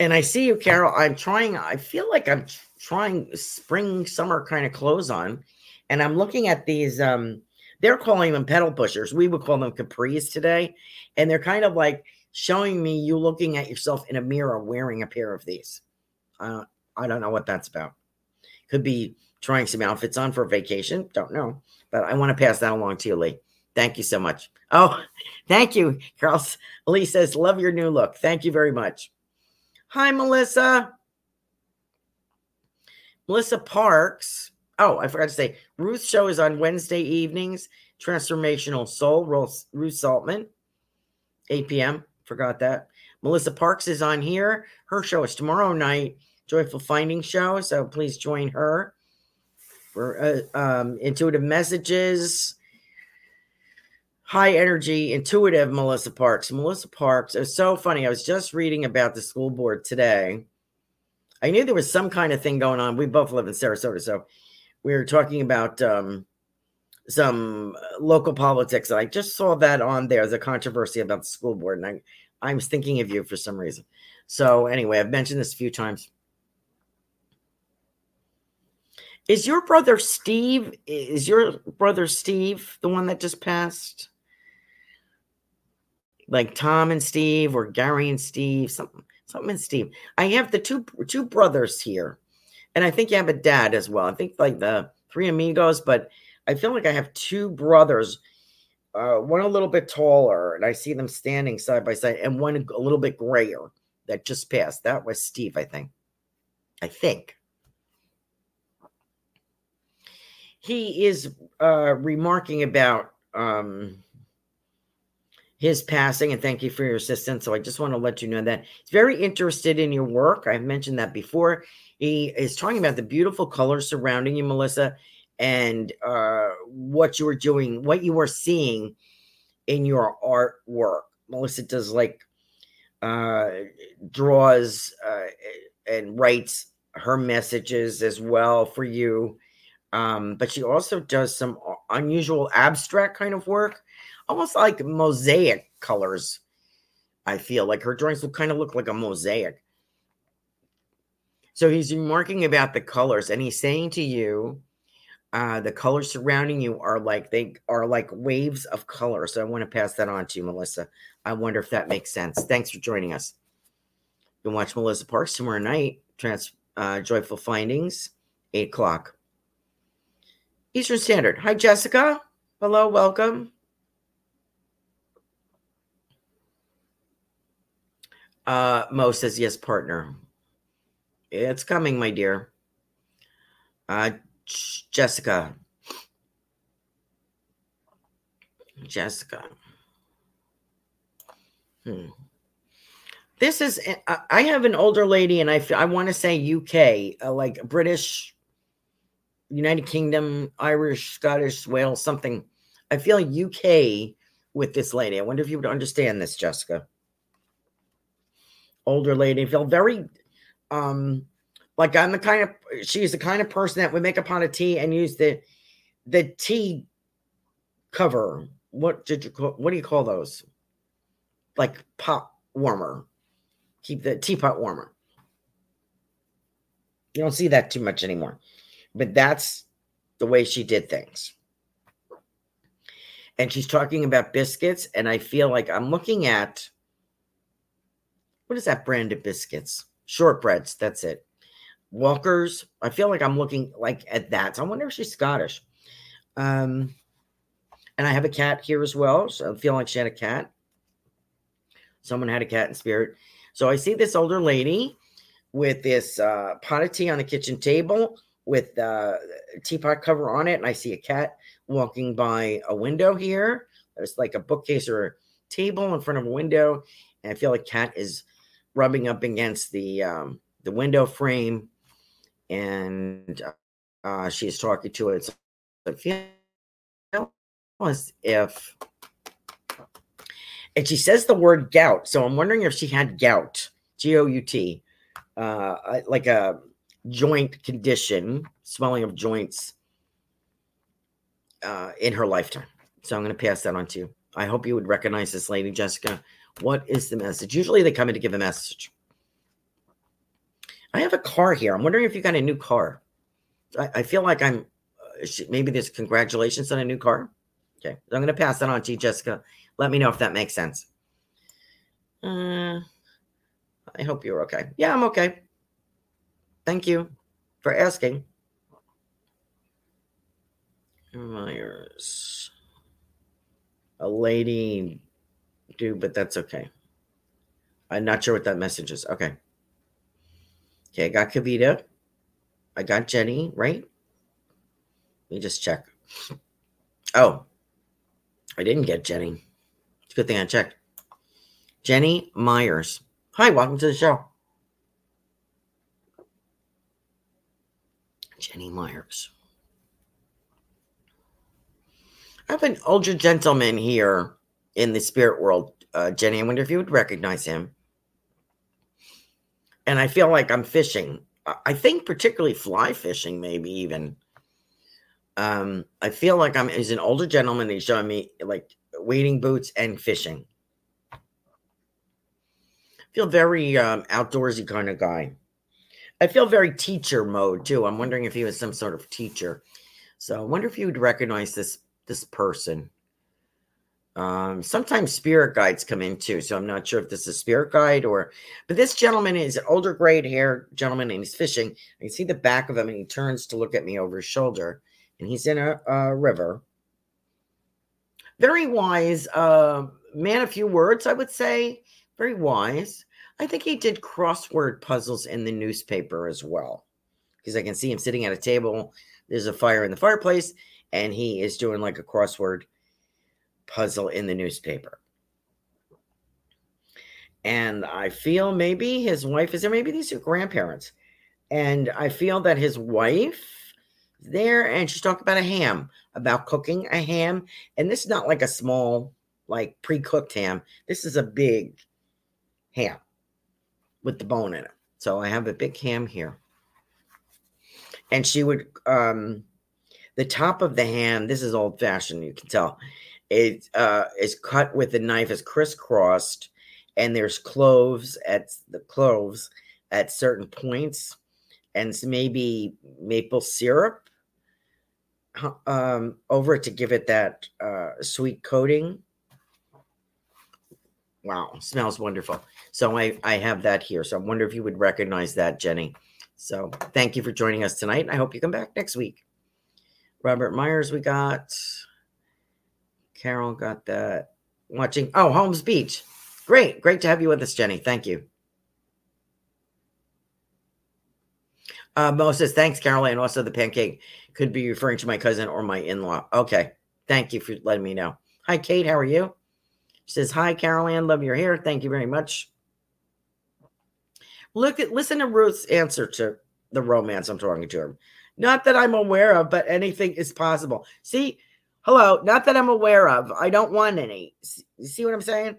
And I see you, Carol. I'm trying, I feel like I'm trying spring, summer kind of clothes on. And I'm looking at these, um, they're calling them pedal pushers. We would call them capris today. And they're kind of like showing me you looking at yourself in a mirror wearing a pair of these. Uh, I don't know what that's about. Could be trying some outfits on for vacation. Don't know. But I want to pass that along to you, Lee. Thank you so much. Oh, thank you, Carl. Lee says, love your new look. Thank you very much. Hi, Melissa. Melissa Parks. Oh, I forgot to say, Ruth's show is on Wednesday evenings. Transformational Soul, Ruth Soltman, 8 p.m. Forgot that. Melissa Parks is on here. Her show is tomorrow night, Joyful Finding Show. So please join her for uh, um, intuitive messages. High energy, intuitive Melissa Parks. Melissa Parks. Was so funny. I was just reading about the school board today. I knew there was some kind of thing going on. We both live in Sarasota, so we were talking about um, some local politics. I just saw that on there, the controversy about the school board, and I, I was thinking of you for some reason. So anyway, I've mentioned this a few times. Is your brother Steve? Is your brother Steve the one that just passed? Like Tom and Steve, or Gary and Steve, something, something and Steve. I have the two two brothers here, and I think you have a dad as well. I think like the three amigos, but I feel like I have two brothers. Uh, one a little bit taller, and I see them standing side by side, and one a little bit grayer that just passed. That was Steve, I think. I think. He is uh, remarking about um, his passing and thank you for your assistance. So I just want to let you know that he's very interested in your work. I've mentioned that before. He is talking about the beautiful colors surrounding you, Melissa, and uh, what you are doing, what you are seeing in your artwork. Melissa does like uh, draws uh, and writes her messages as well for you. Um, but she also does some unusual abstract kind of work, almost like mosaic colors. I feel like her drawings will kind of look like a mosaic. So he's remarking about the colors, and he's saying to you, uh, the colors surrounding you are like they are like waves of color. So I want to pass that on to you, Melissa. I wonder if that makes sense. Thanks for joining us. You can watch Melissa Parks tomorrow night. Trans uh, Joyful Findings, eight o'clock Eastern Standard. Hi, Jessica. Hello, welcome. Uh, Mo says yes, partner. It's coming, my dear. Uh, Jessica. Jessica. Hmm. This is, eh, I have an older lady, and I, I want to say UK, uh, like British, United Kingdom, Irish, Scottish, Wales, something. I feel UK with this lady. I wonder if you would understand this, Jessica. Older lady, I feel very um like I'm the kind of she's the kind of person that would make a pot of tea and use the the tea cover. What did you call what do you call those? Like pot warmer. Keep the teapot warmer. You don't see that too much anymore. But that's the way she did things. And she's talking about biscuits, and I feel like I'm looking at what is that brand of biscuits? Shortbreads, that's it. Walkers. I feel like I'm looking like at that. So I wonder if she's Scottish. Um, and I have a cat here as well. So I feel like she had a cat. Someone had a cat in spirit. So I see this older lady with this uh, pot of tea on the kitchen table with a teapot cover on it. And I see a cat walking by a window here. There's like a bookcase or a table in front of a window. And I feel like cat is rubbing up against the um, the window frame and uh, she's talking to it. So I feel as if, and she says the word gout. So I'm wondering if she had gout, G O U T, uh, like a joint condition, swelling of joints uh, in her lifetime. So I'm going to pass that on to you. I hope you would recognize this lady, Jessica. What is the message? Usually they come in to give a message. I have a car here. I'm wondering if you got a new car. I, I feel like I'm uh, maybe there's congratulations on a new car. Okay, so I'm going to pass that on to you, Jessica. Let me know if that makes sense. Uh, I hope you're okay. Yeah, I'm okay. Thank you for asking. Myers. A lady, dude, but that's okay. I'm not sure what that message is. Okay. Okay, I got Kavita. I got Jenny, right? Let me just check. Oh, I didn't get Jenny. It's a good thing I checked. Jenny Myers. Hi, welcome to the show. Jenny Myers. I have an older gentleman here in the spirit world, uh, Jenny. I wonder if you would recognize him and I feel like I'm fishing. I think particularly fly fishing, maybe even. Um, I feel like I'm he's an older gentleman. He's showing me like wading boots and fishing. I feel very um, outdoorsy kind of guy. I feel very teacher mode too. I'm wondering if he was some sort of teacher. So I wonder if you would recognize this this person. Um, sometimes spirit guides come in too, so I'm not sure if this is a spirit guide or. But this gentleman is an older, grayed hair gentleman, and he's fishing. I can see the back of him, and he turns to look at me over his shoulder, and he's in a, a river. Very wise, uh, man. A few words, I would say. Very wise. I think he did crossword puzzles in the newspaper as well, because I can see him sitting at a table. There's a fire in the fireplace, and he is doing like a crossword puzzle in the newspaper. And I feel maybe his wife is there, maybe these are grandparents. And I feel that his wife there, and she's talking about a ham, about cooking a ham. And this is not like a small, like pre-cooked ham. This is a big ham with the bone in it. So I have a big ham here. And she would um the top of the ham, this is old fashioned, you can tell. It uh is cut with the knife is crisscrossed and there's cloves at the cloves at certain points and maybe maple syrup um, over it to give it that uh, sweet coating. Wow, smells wonderful. So I, I have that here. So I wonder if you would recognize that, Jenny. So thank you for joining us tonight. I hope you come back next week. Robert Myers, we got. Carol got that. Watching. Oh, Holmes Beach. Great. Great to have you with us, Jenny. Thank you. Uh, Moses, thanks, Carolan. Also, the pancake could be referring to my cousin or my in law. Okay. Thank you for letting me know. Hi, Kate. How are you? She says, Hi, Carolan. Love your hair. Thank you very much. Look at listen to Ruth's answer to the romance I'm talking to her. Not that I'm aware of, but anything is possible. See, hello, not that I'm aware of. I don't want any. You see what I'm saying?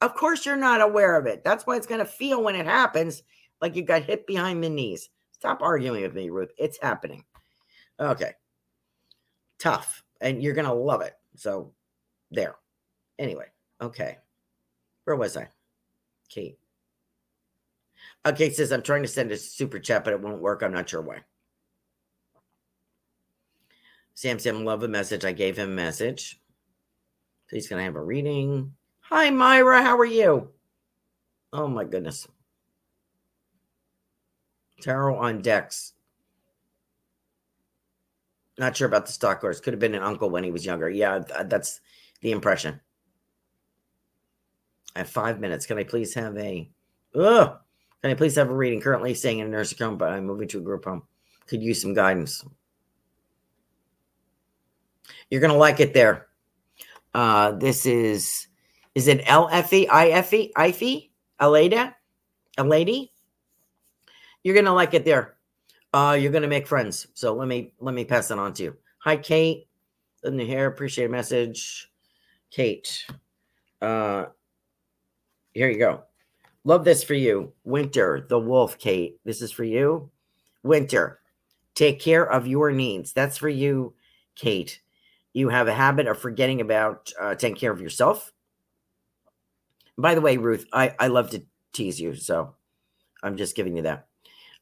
Of course, you're not aware of it. That's why it's going to feel when it happens like you got hit behind the knees. Stop arguing with me, Ruth. It's happening. Okay. Tough. And you're going to love it. So, there. Anyway, okay. Where was I? Kate. Okay, says I'm trying to send a super chat, but it won't work. I'm not sure why. Sam Sam, love a message. I gave him a message. So he's to have a reading. Hi, Myra. How are you? Oh, my goodness. Tarot on decks. Not sure about the stock horse. Could have been an uncle when he was younger. Yeah, uh, that's the impression. I have five minutes. Can I please have a. Ugh. Can I please have a reading? Currently staying in a nursing home, but I'm moving to a group home. Could use some guidance. You're to like it there. Uh, this is is it L F E I F E I F E Aleda? A lady? You're gonna like it there. Uh, you're gonna make friends. So let me let me pass that on to you. Hi, Kate. In the hair, appreciate a message. Kate. Uh here you go. Love this for you. Winter, the wolf, Kate. This is for you. Winter, take care of your needs. That's for you, Kate. You have a habit of forgetting about uh, taking care of yourself. By the way, Ruth, I, I love to tease you, so I'm just giving you that.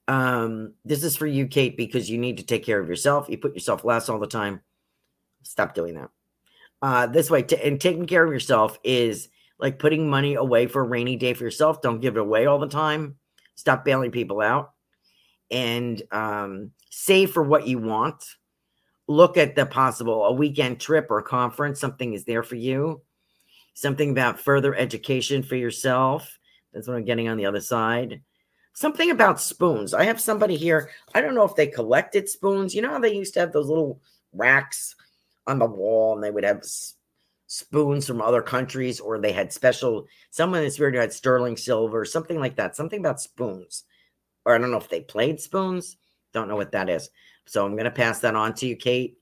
Um, this is for you, Kate, because you need to take care of yourself. You put yourself last all the time. Stop doing that. Uh, this way, t- and taking care of yourself is like putting money away for a rainy day for yourself. Don't give it away all the time. Stop bailing people out and um, save for what you want. Look at the possible a weekend trip or conference. Something is there for you something about further education for yourself. That's what I'm getting on the other side. Something about spoons. I have somebody here. I don't know if they collected spoons. You know how they used to have those little racks on the wall and they would have spoons from other countries or they had special, someone in the spirit had sterling silver, something like that. Something about spoons. Or I don't know if they played spoons. Don't know what that is. So I'm going to pass that on to you, Kate.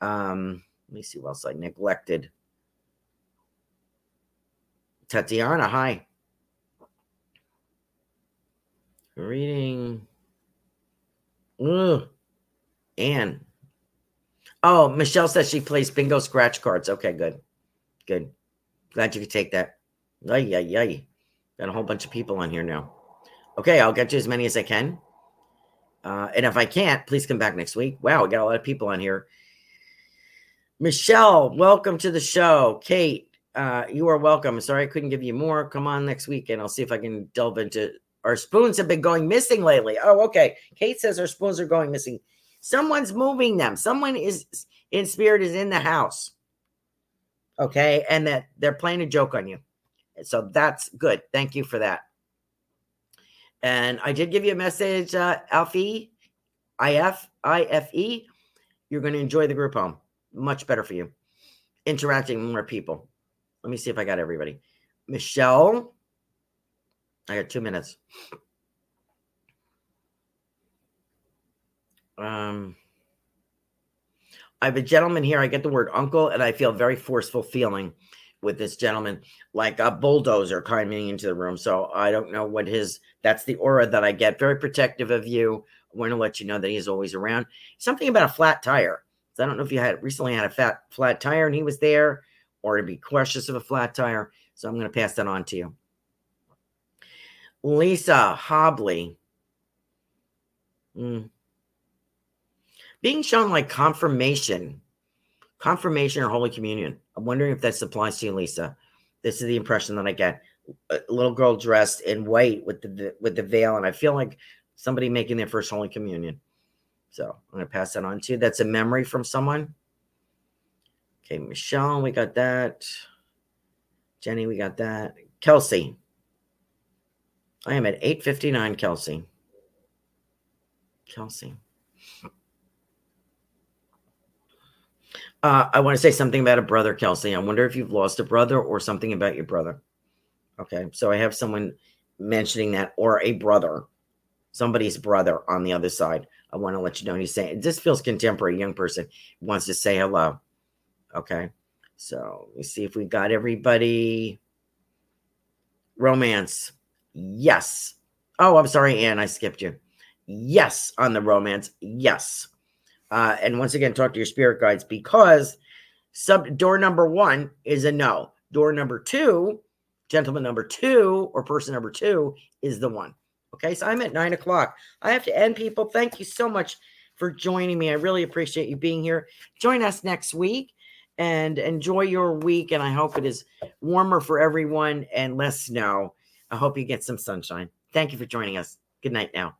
Um, let me see what else I neglected. Tatiana, hi. Reading. Ugh. Anne. Oh, Michelle says she plays bingo scratch cards. Okay, good. Good. Glad you could take that. Yay, yay, yay. Got a whole bunch of people on here now. Okay, I'll get you as many as I can. Uh, and if I can't, please come back next week. Wow, we got a lot of people on here. Michelle, welcome to the show. Kate, uh, you are welcome. Sorry I couldn't give you more. Come on next week and I'll see if I can delve into our spoons have been going missing lately. Oh, okay. Kate says our spoons are going missing. Someone's moving them. Someone is in spirit is in the house. Okay. And that they're playing a joke on you. So that's good. Thank you for that. And I did give you a message, uh, Alfie, IF, IFE. You're going to enjoy the group home. Much better for you. Interacting with more people. Let me see if I got everybody. Michelle. I got two minutes. Um, I have a gentleman here. I get the word uncle, and I feel very forceful feeling with this gentleman, like a bulldozer coming into the room. So I don't know what his. That's the aura that I get. Very protective of you. I want to let you know that he's always around. Something about a flat tire. So I don't know if you had recently had a fat flat tire and he was there, or to be cautious of a flat tire. So I'm going to pass that on to you. Lisa Hobley. Mm. Being shown like confirmation, confirmation or Holy Communion. I'm wondering if that applies to you, Lisa. This is the impression that I get. A little girl dressed in white with the with the veil, and I feel like somebody making their first Holy Communion. So I'm to pass that on to you. That's a memory from someone. Okay, Michelle, we got that. Jenny, we got that. Kelsey. I am at 859, Kelsey. Kelsey. Uh, I want to say something about a brother, Kelsey. I wonder if you've lost a brother or something about your brother. Okay, so I have someone mentioning that or a brother, somebody's brother on the other side. I want to let you know. he's saying this feels contemporary. Young person wants to say hello. Okay, so let me see if we got everybody. Romance, yes. Oh, I'm sorry, Anne. I skipped you. Yes, on the romance, yes. Uh, and once again, talk to your spirit guides because sub door number one is a no. Door number two, gentleman number two, or person number two is the one. Okay, so I'm at nine o'clock. I have to end, people. Thank you so much for joining me. I really appreciate you being here. Join us next week and enjoy your week. And I hope it is warmer for everyone and less snow. I hope you get some sunshine. Thank you for joining us. Good night now.